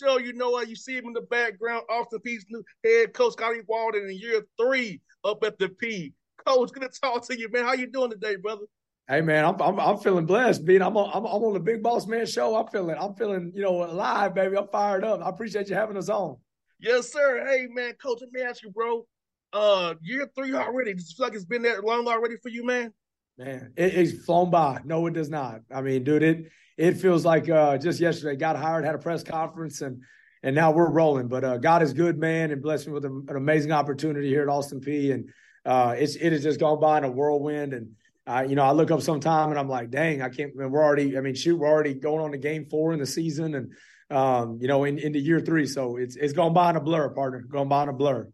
Show, you know what? You see him in the background, Austin Peay's new head coach, Scotty Walden, in year three up at the Peay. Coach, good to talk to you, man. How you doing today, brother? Hey man, I'm I'm, I'm feeling blessed, being I'm on I'm, I'm on the Big Boss Man show. I'm feeling I'm feeling you know alive, baby. I'm fired up. I appreciate you having us on. Yes, sir. Hey, man, coach, let me ask you, bro. Uh, year three already. Does feel like it's been that long already for you, man? Man, it, it's flown by. No, it does not. I mean, dude, it it feels like uh, just yesterday got hired, had a press conference, and and now we're rolling. But uh, God is good, man, and blessed me with a, an amazing opportunity here at Austin Peay. And uh, it's it has just gone by in a whirlwind. And you know, I look up sometime and I'm like, dang, I can't. Man, we're already. I mean, shoot, we're already going on to game four in the season, and um, you know, in, into year three. So it's it's gone by in a blur, partner. Gone by in a blur.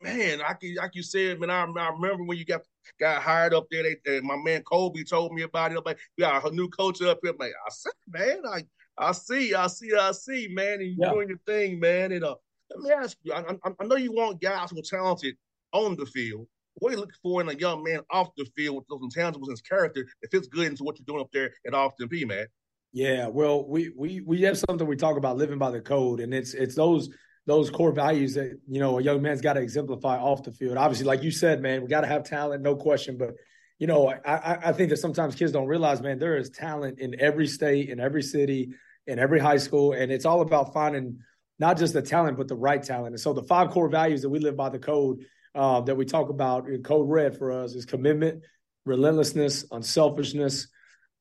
Man, like you, like you said, man, I, I remember when you got got hired up there. They, they, my man Kobe told me about it. I'm like, we got a new coach up here. I'm like, I said, man, I I see, I see, I see, man, and you Yeah. doing your thing, man. And uh, let me ask you, I, I, I know you want guys who are talented on the field. What are you looking for in a young man off the field with those intangibles in his character that fits good into what you're doing up there at Austin Peay, man? Yeah, well, we we we have something we talk about living by the code, and it's it's those those core values that you know a young man's got to exemplify off the field. Obviously, like you said, man, we got to have talent, no question. But you know, I I think that sometimes kids don't realize, man, there is talent in every state, in every city, in every high school, and it's all about finding not just the talent, but the right talent. And so, the five core values that we live by the code uh, that we talk about in Code Red for us is commitment, relentlessness, unselfishness,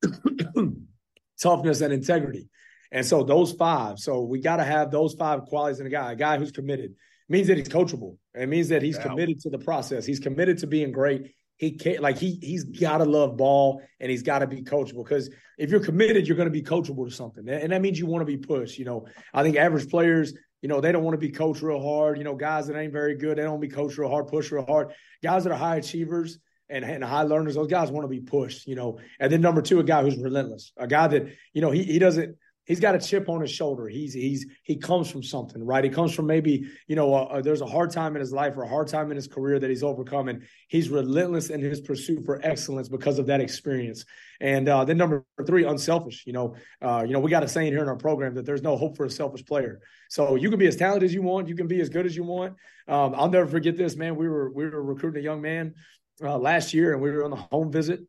toughness, and integrity. And so those five. So we got to have those five qualities in a guy. A guy who's committed means that he's coachable. It means that he's Yeah. committed to the process. He's committed to being great. He can't like he he's got to love ball and he's got to be coachable because if you're committed, you're going to be coachable to something, and that means you want to be pushed. You know, I think average players, you know, they don't want to be coached real hard. You know, guys that ain't very good, they don't be coached real hard, push real hard. Guys that are high achievers, and, and high learners. Those guys want to be pushed, you know. And then number two, a guy who's relentless, a guy that you know he he doesn't he's got a chip on his shoulder. He's he's he comes from something, right? He comes from maybe you know uh, uh, there's a hard time in his life or a hard time in his career that he's overcome, and he's relentless in his pursuit for excellence because of that experience. And uh, then number three, unselfish. You know, uh, you know we got a saying here in our program that there's no hope for a selfish player. So you can be as talented as you want, you can be as good as you want. Um, I'll never forget this, man. We were we were recruiting a young man uh, last year, and we were on the home visit.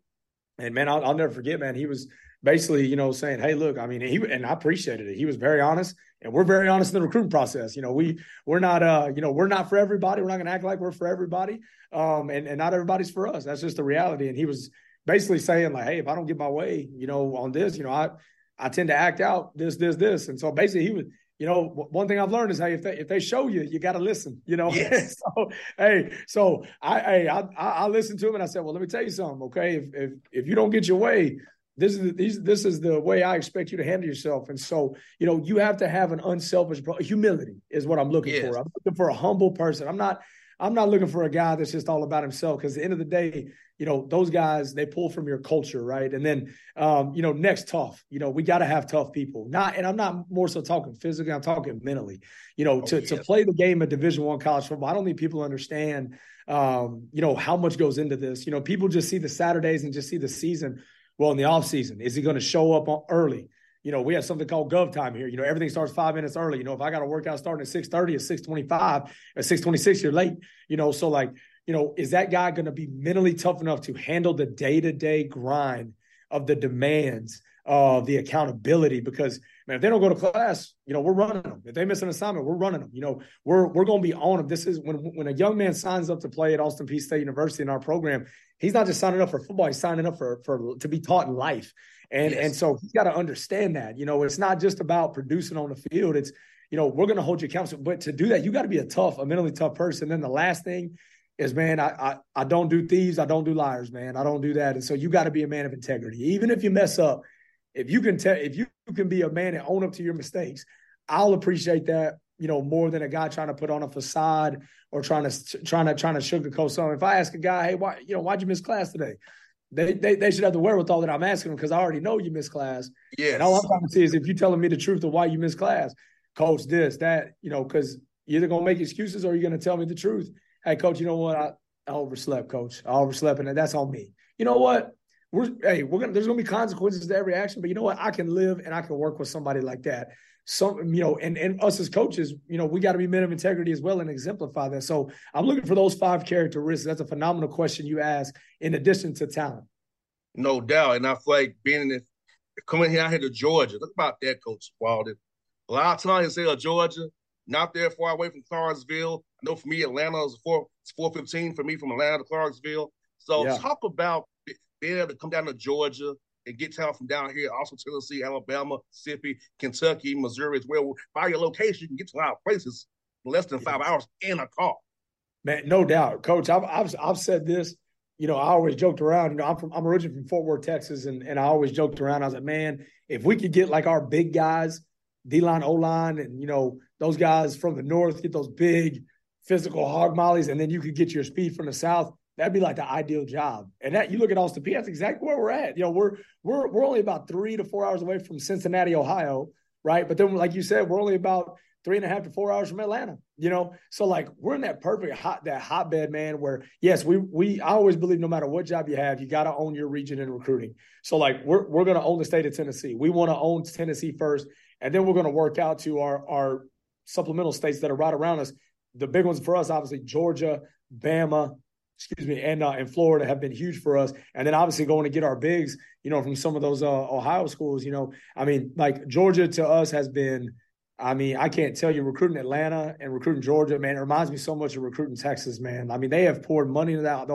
And man, I'll, I'll never forget, man. He was basically, you know, saying, "Hey, look, I mean, he and I appreciated it. He was very honest, and we're very honest in the recruiting process. You know, we we're not, uh, you know, we're not for everybody. We're not going to act like we're for everybody, um, and and not everybody's for us. That's just the reality. And he was basically saying like, "Hey, if I don't get my way, you know, on this, you know, I I tend to act out this, this, this." And so basically, he was. You know, one thing I've learned is, hey, if they if they show you, you got to listen. You know, yes. so hey, so I, hey, I, I I listened to him and I said, well, let me tell you something, okay? If if if you don't get your way, this is the, these, this is the way I expect you to handle yourself. And so, you know, you have to have an unselfish humility is what I'm looking yes. for. I'm looking for a humble person. I'm not I'm not looking for a guy that's just all about himself because at the end of the day, you know, those guys they pull from your culture, right? And then um, you know, next tough. You know, we got to have tough people. Not and I'm not more so talking physically, I'm talking mentally. You know, oh, to to play the game of division one college football, I don't think people to understand um, you know, how much goes into this. You know, people just see the Saturdays and just see the season well, in the off season, is he going to show up early? You know, we have something called gov time here. You know, everything starts five minutes early. You know, if I got a workout starting at 6:30 at 6:25, at 6:26, you're late. You know, so like, you know, is that guy going to be mentally tough enough to handle the day-to-day grind of the demands of the accountability? Because man, if they don't go to class, you know, we're running them. If they miss an assignment, we're running them. You know, we're we're going to be on them. This is when when a young man signs up to play at Austin Peay State University in our program he's not just signing up for football; he's signing up for for to be taught in life. And yes. and so he's got to understand that. You know, it's not just about producing on the field. It's you know we're going to hold you accountable, but to do that, you got to be a tough, a mentally tough person. Then the last thing is, man, I, I I don't do thieves, I don't do liars, man. I don't do that. And so you got to be a man of integrity, even if you mess up. If you can tell, if you can be a man and own up to your mistakes, I'll appreciate that you know, more than a guy trying to put on a facade or trying to trying to trying to sugarcoat something. If I ask a guy, hey, why you know why'd you miss class today? They they, they should have the wherewithal that I'm asking them because I already know you missed class. Yeah. And all I'm trying to see is if you're telling me the truth of why you missed class, coach, this, that, you know, because you're either gonna make excuses or you're gonna tell me the truth. Hey, coach, you know what? I, I overslept, coach. I overslept, and that's on me. You know what? We're hey, we're gonna there's gonna be consequences to every action, but you know what? I can live and I can work with somebody like that some you know and and us as coaches you know we got to be men of integrity as well and exemplify that. So i'm looking for those five characteristics. That's a phenomenal question you ask in addition to talent. No doubt. And i feel like being in coming here out here to georgia look about that coach walden. A lot of times say of georgia not there far away from clarksville. I know for me atlanta is 4 it's 415 for me from atlanta to clarksville. So yeah. talk about being able to come down to georgia and get talent from down here, also Tennessee, Alabama, Mississippi, Kentucky, Missouri as well. By your location, you can get to a lot of places in less than five hours in a car. Man, no doubt, Coach. I've, I've I've said this. You know, I always joked around. You know, I'm from I'm originally from Fort Worth, Texas, and and I always joked around. I was like, man, if we could get like our big guys, D line, O line, and you know those guys from the north, get those big physical hog mollies, and then you could get your speed from the south that'd be like the ideal job. And that you look at Austin Peay, that's exactly where we're at. You know, we're we're we're only about three to four hours away from Cincinnati, Ohio, right? But then, like you said, we're only about three and a half to four hours from Atlanta. You know, so like we're in that perfect hot that hotbed, man. Where yes, we we I always believe no matter what job you have, you got to own your region in recruiting. So like we're we're gonna own the state of Tennessee. We want to own Tennessee first, and then we're gonna work out to our our supplemental states that are right around us. The big ones for us, obviously, Georgia, Bama, excuse me, and uh, in Florida have been huge for us. And then obviously going to get our bigs, you know, from some of those uh, Ohio schools. You know, I mean, like Georgia to us has been. I mean, I can't tell you recruiting Atlanta and recruiting Georgia, man. It reminds me so much of recruiting Texas, man. I mean, they have poured money into that.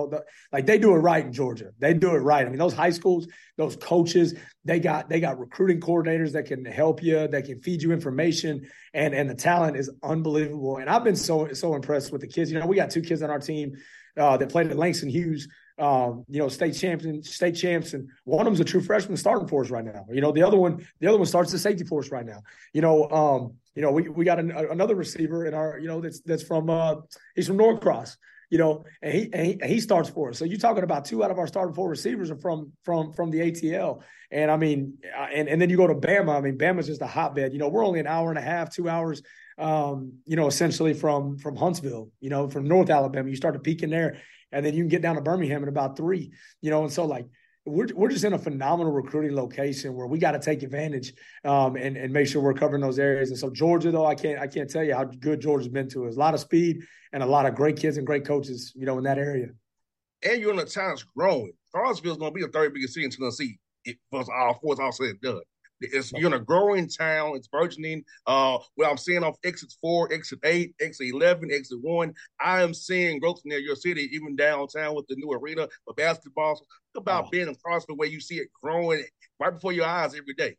Like they do it right in Georgia. They do it right. I mean, those high schools, those coaches, they got they got recruiting coordinators that can help you, that can feed you information, and and the talent is unbelievable. And I've been so so impressed with the kids. You know, we got two kids on our team uh, that played at Langston Hughes, um, you know, state champion, state champs, and one of them's a true freshman starting for us right now. You know, the other one, the other one starts the safety force right now. You know, um, you know, we we got an, another receiver in our, you know, that's that's from uh, he's from Norcross. you know, and he, and he, and he starts for us. So you're talking about two out of our starting four receivers are from from from the ATL. And I mean, and and then you go to Bama. I mean, Bama's just a hotbed. You know, we're only an hour and a half, two hours, um, you know, essentially from from Huntsville. You know, from North Alabama. You start to peak in there, and then you can get down to Birmingham in about three. You know, and so like we're we're just in a phenomenal recruiting location where we got to take advantage um, and and make sure we're covering those areas. And so Georgia, though, I can't I can't tell you how good Georgia's been to us. A lot of speed and a lot of great kids and great coaches, you know, in that area. And you're in a town that's growing. Clarksville's going to be the third biggest city in Tennessee. It was all four all said and done. It's, you're in a growing town. It's burgeoning. Uh, what I'm seeing off exit four, exit eight, exit eleven, exit one. I am seeing growth near your city, even downtown with the new arena for basketball. So about oh. being across the way you see it growing right before your eyes every day.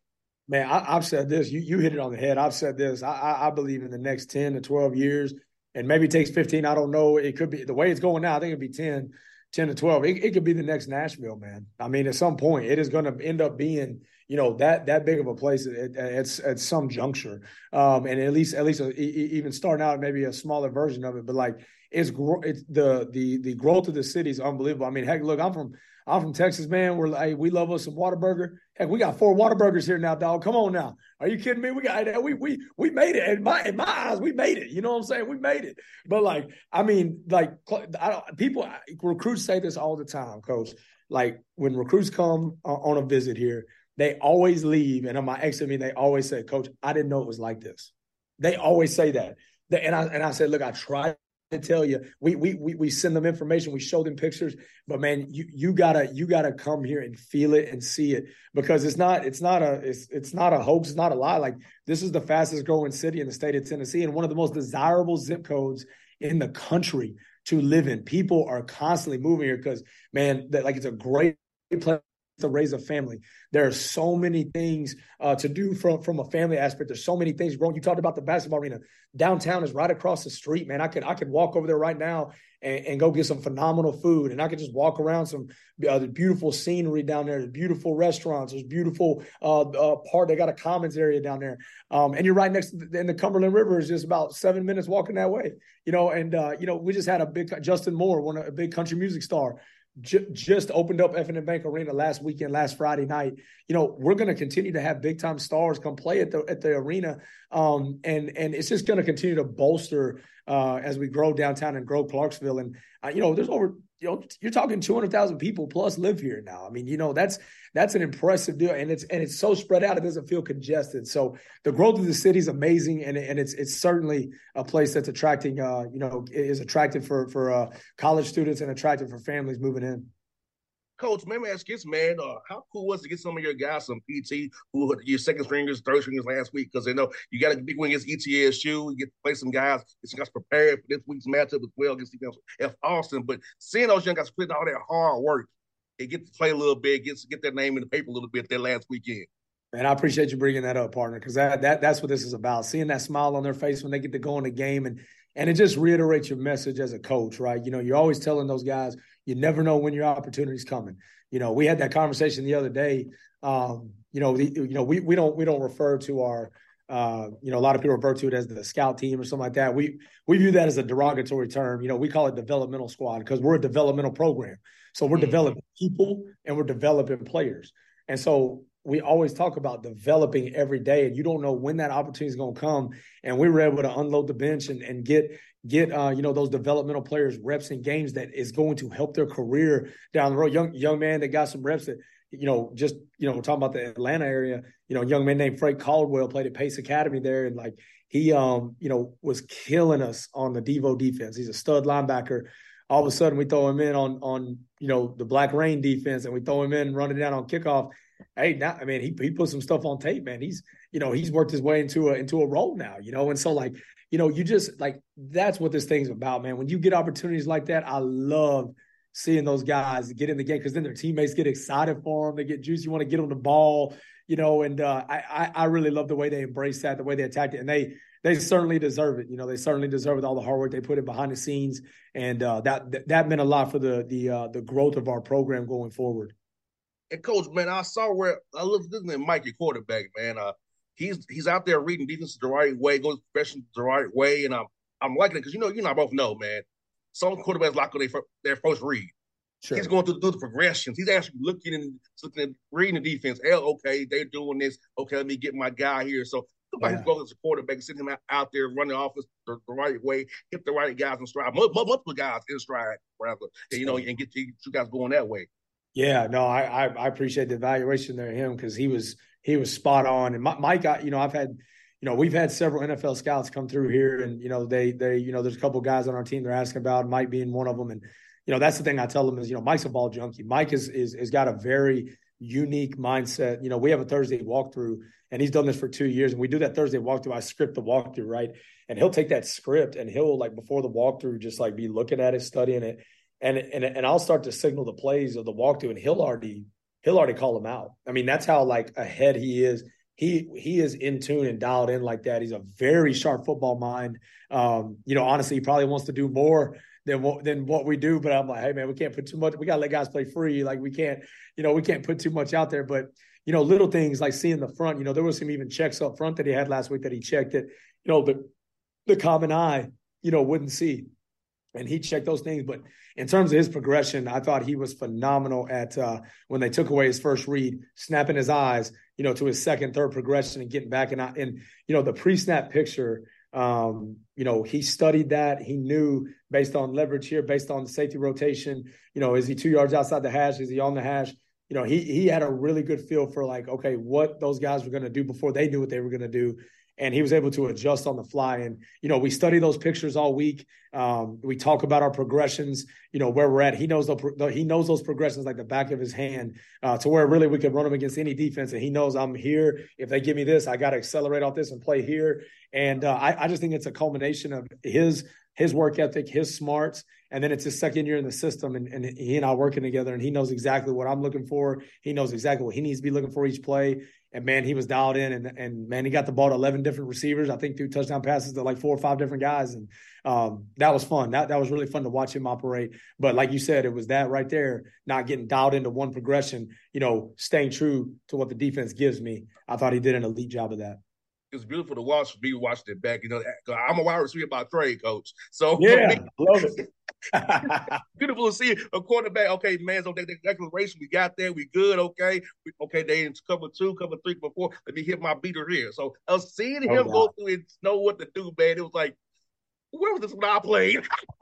Man, I, have said this. You you hit it on the head. I've said this. I, I, I believe in the next ten to twelve years, and maybe it takes fifteen. I don't know. It could be the way it's going now. I think it'd be 10, 10 to twelve. It, it could be the next Nashville, man. I mean, at some point, it is going to end up being you know that that big of a place at, at, at some juncture. Um, and at least at least a, even starting out maybe a smaller version of it but like it's, it's the the the growth of the city is unbelievable. I mean heck look i'm from i'm from texas man. We're like we love us some Whataburger. Heck we got four Whataburgers here now dog. Come on now. Are you kidding me? We got we we we made it. In my in my eyes we made it. You know what i'm saying? We made it. But like i mean like I don't, people recruits say this all the time coach. Like when recruits come on a visit here they always leave, and on my exit meeting, they always say, "Coach, I didn't know it was like this." They always say that, and I and I said, "Look, I tried to tell you. We we we we send them information, we show them pictures, but man, you you gotta you gotta come here and feel it and see it because it's not it's not a it's it's not a hoax, it's not a lie. Like this is the fastest growing city in the state of Tennessee and one of the most desirable zip codes in the country to live in. People are constantly moving here because man, that like it's a great place to raise a family. There are so many things uh, to do from from a family aspect. There's so many things growing. You talked about the basketball arena. Downtown is right across the street, man. I could I could walk over there right now and, and go get some phenomenal food, and I could just walk around some uh, beautiful scenery down there. There's beautiful restaurants. There's beautiful uh, uh, part. They got a commons area down there, um, and you're right next. To the, and the Cumberland River is just about seven minutes walking that way. You know, and uh, you know we just had a big Justin Moore, one a big country music star just opened up F&M Bank Arena last weekend, last Friday night. You know, we're going to continue to have big time stars come play at the at the arena, um, and and it's just going to continue to bolster uh, as we grow downtown and grow Clarksville. And uh, you know, there's over you know you're talking 200,000 people plus live here now. I mean, you know, that's that's an impressive deal, and it's and it's so spread out it doesn't feel congested. So the growth of the city is amazing, and and it's it's certainly a place that's attracting uh, you know is attractive for for uh, college students and attractive for families moving in. Coach, me ask this, man. Uh, how cool was it to get some of your guys some PT who your second stringers, third stringers last week? Because they know you got a big win against ETSU. You get to play some guys, get some guys prepared for this week's matchup as well against F. Austin. But seeing those young guys put all that hard work and get to play a little bit, get, get their name in the paper a little bit that last weekend. Man, I appreciate you bringing that up, partner, because that, that that's what this is about. Seeing that smile on their face when they get to go in the game and and it just reiterates your message as a coach, right? You know, you're always telling those guys – you never know when your opportunity's coming. You know, we had that conversation the other day. Um, you know, the, you know, we we don't we don't refer to our uh, you know, a lot of people refer to it as the scout team or something like that. We we view that as a derogatory term. You know, we call it developmental squad because we're a developmental program. So we're mm-hmm. developing people and we're developing players. And so we always talk about developing every day, and you don't know when that opportunity is going to come. And we were able to unload the bench and, and get get uh, you know those developmental players reps in games that is going to help their career down the road. Young young man that got some reps that you know just you know we're talking about the Atlanta area. You know, young man named Frank Caldwell played at Pace Academy there, and like he um you know was killing us on the Devo defense. He's a stud linebacker. All of a sudden, we throw him in on on you know the Black Rain defense, and we throw him in running down on kickoff. Hey, now I mean he he put some stuff on tape, man. He's you know he's worked his way into a into a role now, you know, and so like you know, you just like that's what this thing's about, man. When you get opportunities like that, I love seeing those guys get in the game because then their teammates get excited for them. They get juice. You want to get on the ball, you know. And uh, I, I really love the way they embrace that, the way they attacked it, and they they certainly deserve it. You know, they certainly deserve it. All the hard work they put in behind the scenes, and uh, that that meant a lot for the the uh, the growth of our program going forward. And coach, man, I saw where I looked at Mike, your quarterback, man. Uh, he's he's out there reading defense the right way, goes progression the right way, and I'm I'm liking it because you know you and I both know, man. some quarterbacks lock on their, their first read. Sure. He's going through, through the progressions. He's actually looking and looking at reading the defense. Hell, okay, they're doing this. Okay, let me get my guy here. So somebody's yeah. going as a quarterback, sitting him out, out there running the offense the, the, right way, hit the right guys in stride, multiple guys in stride, rather, and, you know, and get you guys going that way. Yeah, no, I I, I appreciate the evaluation there, him because he was he was spot on. And Mike, got you know, I've had you know, we've had several NFL scouts come through here, and you know, they they you know, there's a couple guys on our team they're asking about, Mike being one of them, and you know, that's the thing I tell them is, you know, Mike's a ball junkie. Mike is is has got a very unique mindset. You know, we have a Thursday walkthrough, and he's done this for two years. And we do that Thursday walkthrough. I script the walkthrough, right? And he'll take that script and he'll like before the walkthrough, just like be looking at it, studying it, and and and I'll start to signal the plays of the walkthrough, and he'll already he'll already call them out. I mean, that's how like ahead he is. He he is in tune and dialed in like that. He's a very sharp football mind. Um, you know, honestly, he probably wants to do more than what than what we do. But I'm like, hey man, we can't put too much. We gotta let guys play free. Like we can't, you know, we can't put too much out there. But you know, little things like seeing the front. You know, there was some even checks up front that he had last week that he checked that you know the the common eye you know wouldn't see, and he checked those things. But in terms of his progression, I thought he was phenomenal at uh, when they took away his first read, snapping his eyes, you know, to his second, third progression and getting back and I, and you know the pre-snap picture um, you know, he studied that. He knew based on leverage here, based on the safety rotation, you know, is he two yards outside the hash? Is he on the hash? You know, he he had a really good feel for like, okay, what those guys were going to do before they knew what they were going to do and he was able to adjust on the fly. And you know, we study those pictures all week. Um, we talk about our progressions. You know where we're at. He knows the, he knows those progressions like the back of his hand, uh, to where really we could run him against any defense. And he knows I'm here. If they give me this, I got to accelerate off this and play here. And uh, I, I just think it's a culmination of his his work ethic, his smarts, and then it's his second year in the system, and, and he and I working together, and he knows exactly what I'm looking for. He knows exactly what he needs to be looking for each play, and man, he was dialed in, and and man, he got the ball to eleven different receivers. I think threw touchdown passes to like four or five different guys, and um, that was fun. That that was really fun to watch him operate. But like you said, it was that right there, not getting dialed into one progression. You know, staying true to what the defense gives me. I thought he did an elite job of that it's beautiful to watch me watching it back. You know, I'm a wide receiver by trade, coach. So yeah, love it. Beautiful to see a quarterback. Okay, man, so that declaration we got there, we good. Okay, we, okay, they in cover two, cover three, cover four. Let me hit my beater here. So I was seeing oh, him go through and know what to do, man. It was like. Where was this when I played?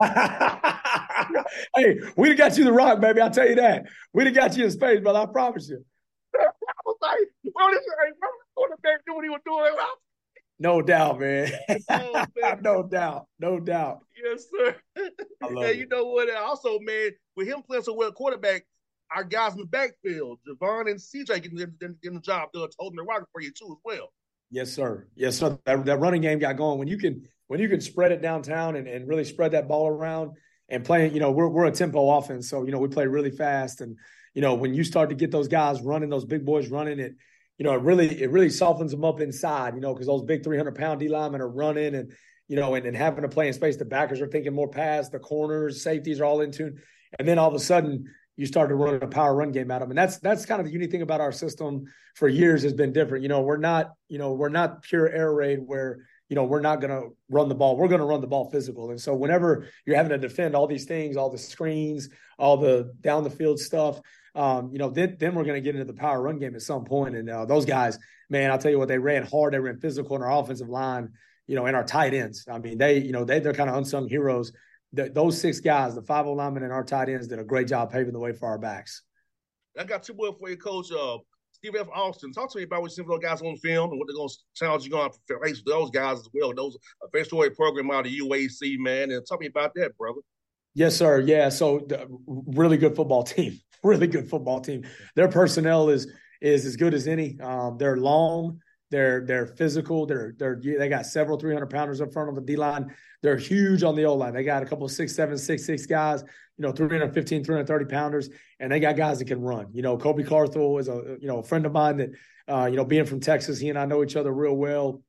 hey, we'd have got you the rock, baby. I'll tell you that. We'd have got you in space, but I promise you. I was like, well, this, quarterback knew what he was doing. No doubt, man. Oh, man. no doubt. No doubt. Yes, sir. and you know what? Also, man, with him playing so well quarterback, our guys in the backfield, Javon and CJ getting, getting, getting the job done, holding the rocket for you too as well. Yes, sir. Yes, sir. That, that, running game got going when you can when you can spread it downtown and, and really spread that ball around and playing. You know, we're we're a tempo offense, so you know we play really fast, and you know when you start to get those guys running, those big boys running it you know, it really it really softens them up inside, you know, because those big 300 pound D linemen are running and, you know, and, and having to play in space. The backers are thinking more pass, the corners, safeties are all in tune. And then all of a sudden, you start to run a power run game at them. And that's that's kind of the unique thing about our system for years has been different. You know, we're not, you know, we're not pure air raid where, you know, we're not going to run the ball. We're going to run the ball physical. And so whenever you're having to defend all these things, all the screens, all the down the field stuff, um, you know, then then we're going to get into the power run game at some point. And uh, those guys, man, I'll tell you what, they ran hard, they ran physical in our offensive line, you know, and our tight ends. I mean, they, you know, they they're kind of unsung heroes. The, those six guys, the five linemen and our tight ends, did a great job paving the way for our backs. I got two more for you, Coach. Uh, Steve F. Austin, talk to me about what you see those guys on film and what they're going to challenge you going to face those guys as well. Those a first story program out of UAC, man, and talk me about that, brother. Yes, sir. Yeah, so really good football team really good football team. Their personnel is is as good as any. Um, they're long. They're they're physical. They're they're they got several 300 pounders up front of the D line. They're huge on the O line. They got a couple of six seven six six guys. You know, 315, 330 pounders, and they got guys that can run. You know, Colby Carthel is a you know a friend of mine that uh, you know being from Texas, he and I know each other real well,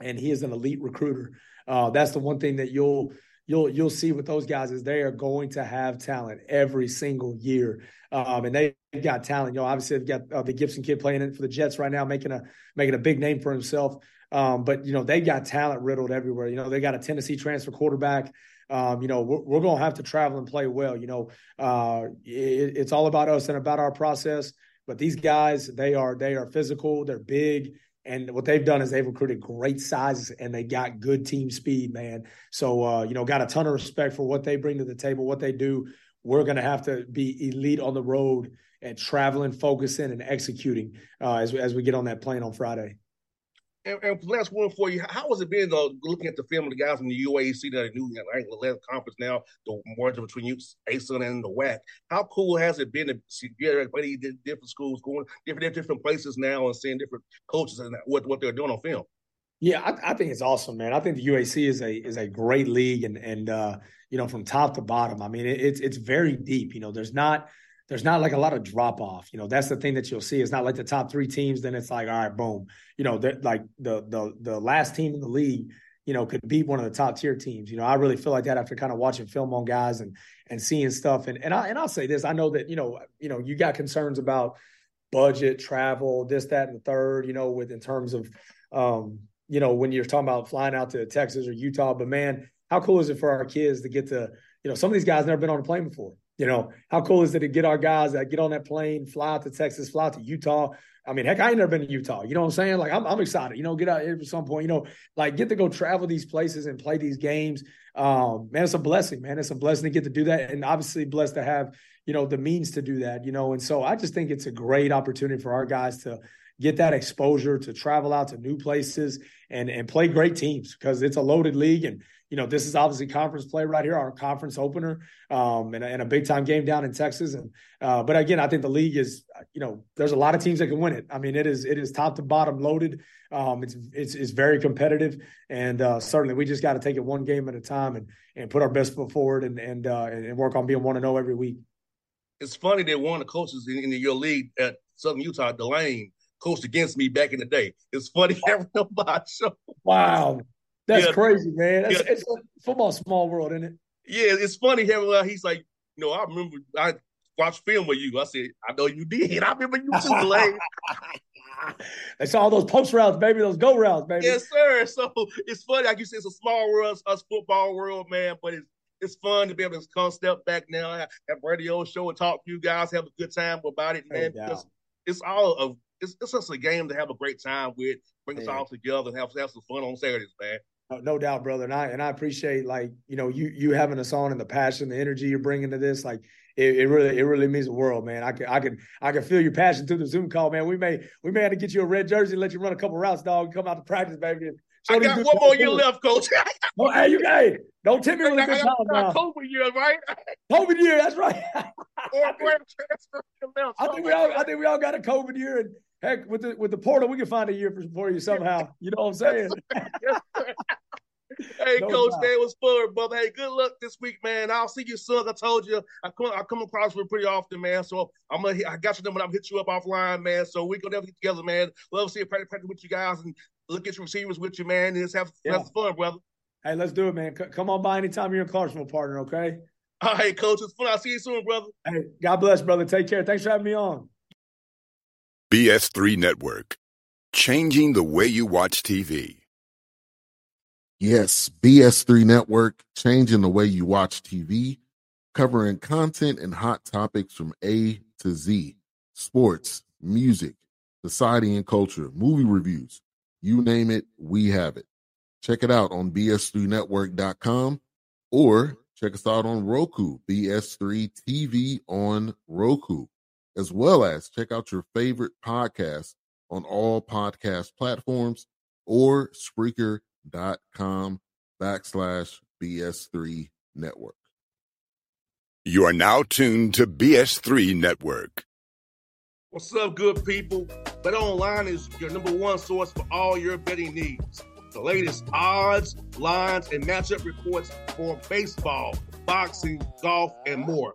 and he is an elite recruiter. Uh, that's the one thing that you'll you'll you'll see with those guys is they are going to have talent every single year. Um, and they've got talent. You know, obviously they've got uh, the Gipson kid playing it for the Jets right now, making a making a big name for himself. Um, but you know, they got talent riddled everywhere. You know, they got a Tennessee transfer quarterback um, you know, we're, we're going to have to travel and play well. You know, uh, it, it's all about us and about our process. But these guys, they are they are physical, they're big, and what they've done is they've recruited great sizes and they got good team speed, man. So uh, you know, got a ton of respect for what they bring to the table, what they do. We're going to have to be elite on the road and traveling, focusing, and executing uh, as as we get on that plane on Friday. And, and last one for you, how has it been though looking at the film of the guys in the UAC that are new like the last conference now, the merger between you, ASUN and the WAC? How cool has it been to see everybody different schools going different different places now and seeing different coaches and what what they're doing on film? Yeah, I, I, think it's awesome, man. I think the UAC is a is a great league, and and uh, you know from top to bottom. I mean, it, it's it's very deep. You know, there's not there's not like a lot of drop off. You know, that's the thing that you'll see. It's not like the top three teams. Then it's like, all right, boom. You know, like the the the last team in the league, you know, could beat one of the top tier teams. You know, I really feel like that after kind of watching film on guys and and seeing stuff. And and I and I'll say this, I know that you know, you know, you got concerns about budget, travel, this, that, and the third. You know, with in terms of, um, you know, when you're talking about flying out to Texas or Utah. But man, how cool is it for our kids to get to, you know, some of these guys never been on a plane before. You know, how cool is it to get our guys that get on that plane, fly out to Texas, fly out to Utah? I mean, heck, I ain't never been to Utah. You know what I'm saying? Like, I'm, I'm excited. You know, get out here at some point. You know, like get to go travel these places and play these games. Um, man, it's a blessing, man. It's a blessing to get to do that, and obviously blessed to have you know the means to do that. You know, and so I just think it's a great opportunity for our guys to get that exposure to travel out to new places and and play great teams because it's a loaded league and you know, this is obviously conference play right here, our conference opener, um, and, and, a big time game down in Texas. And uh, but again, I think the league is, you know, there's a lot of teams that can win it. I mean, it is it is top to bottom loaded. Um, it's, it's it's very competitive, and uh, certainly we just got to take it one game at a time and and put our best foot forward and and uh, and work on being one to know every week. It's funny that one of the coaches in, in your league at Southern Utah, DeLane, coached against me back in the day. It's funny having him show. Wow. That's yeah. crazy, man. That's, yeah. It's a football small world, isn't it? Yeah, it's funny he's like, you know, I remember I watched film with you. I said, I know you did. I remember you too, Lane. I saw all those post routes, baby, those go routes, baby. Yes, sir. So it's funny, like you said, it's a small world, us football world, man. But it's it's fun to be able to come step back now, have, radio show and talk to you guys, have a good time about it, man. because it's all of it's, it's just a game to have a great time with, bring us all together and have, have some fun on Saturdays, man. No, doubt, brother. And I and I appreciate like you know you you having us on and the passion, the energy you're bringing to this. Like it, it, really it really means the world, man. I can I can I can feel your passion through the Zoom call, man. We may we may have to get you a red jersey and let you run a couple routes, dog. Come out to practice, baby. I got one more year left, coach. oh, hey, you hey, don't tip me with good time now. COVID year, right? COVID year, that's right. I think we all I think we all got a COVID year and heck with the with the portal we can find a year for, for you somehow. You know what I'm saying? yes, hey, no Coach, doubt. man, it was fun, brother. Hey, good luck this week, man. I'll see you soon. I told you, I come, I come across you pretty often, man. So I'm gonna, I got your number. I'm hit you up offline, man. So we gonna definitely get together, man. Love to see a practice, practice with you guys and look at your receivers with you, man. And just have, yeah. have fun, brother. Hey, let's do it, man. C- come on by anytime you're in Clarksville, partner. Okay. All right, Coach. It's fun. I'll see you soon, brother. Hey, God bless, brother. Take care. Thanks for having me on. BS3 Network, changing the way you watch TV. Yes, BS3 Network, changing the way you watch TV, covering content and hot topics from A to Z sports, music, society and culture, movie reviews. You name it, we have it. Check it out on bs3network.com or check us out on Roku, BS3 TV on Roku, as well as check out your favorite podcast on all podcast platforms or Spreaker dot com backslash BS3 network. You are now tuned to BS3 Network. What's up, good people? Bet Online is your number one source for all your betting needs. The latest odds, lines, and matchup reports for baseball, boxing, golf, and more.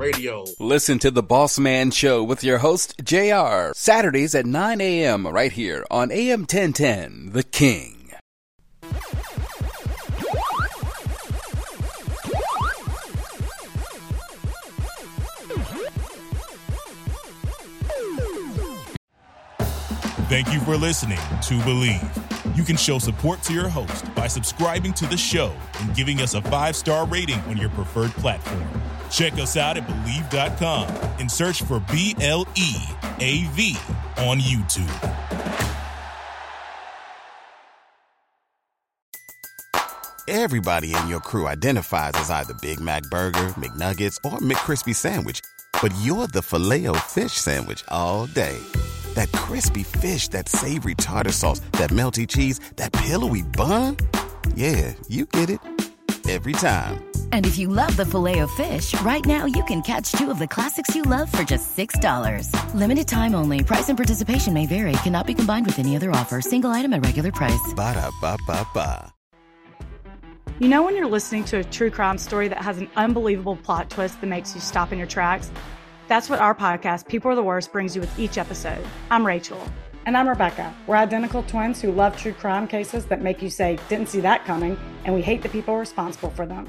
radio. Listen to the Boss Man Show with your host, JR, Saturdays at 9 a.m. right here on AM 1010, The King. Thank you for listening to Bleav. You can show support to your host by subscribing to the show and giving us a five star rating on your preferred platform. Check us out at Bleav.com and search for B L E A V on YouTube. Everybody in your crew identifies as either Big Mac Burger, McNuggets, or McCrispy Sandwich, but you're the filet fish Sandwich all day. That crispy fish, that savory tartar sauce, that melty cheese, that pillowy bun. Yeah, you get it every time. And if you love the filet of fish, right now you can catch two of the classics you love for just $6. Limited time only. Price and participation may vary. Cannot be combined with any other offer. Single item at regular price. Ba da ba ba ba. You know when you're listening to a true crime story that has an unbelievable plot twist that makes you stop in your tracks? That's what our podcast, People Are the Worst, brings you with each episode. I'm Rachel. And I'm Rebecca. We're identical twins who love true crime cases that make you say, didn't see that coming, and we hate the people responsible for them.